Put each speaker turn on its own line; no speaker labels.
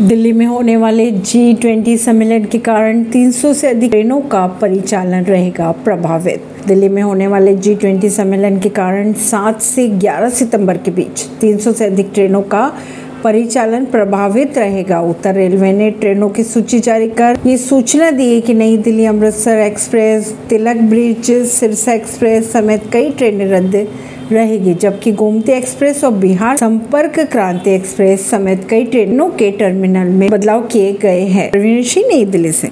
दिल्ली में होने वाले जी ट्वेंटी सम्मेलन के कारण 300 से अधिक ट्रेनों का परिचालन रहेगा प्रभावित। दिल्ली में होने वाले जी ट्वेंटी सम्मेलन के कारण 7 से 11 सितंबर के बीच 300 से अधिक ट्रेनों का परिचालन प्रभावित रहेगा। उत्तर रेलवे ने ट्रेनों की सूची जारी कर ये सूचना दी है कि New Delhi Amritsar express, Tilak bridge, Sirsa express समेत कई ट्रेनें रद्द रहेगी, जबकि गोमती एक्सप्रेस और बिहार संपर्क क्रांति एक्सप्रेस समेत कई ट्रेनों के टर्मिनल में बदलाव किए गए हैं। नई दिल्ली से।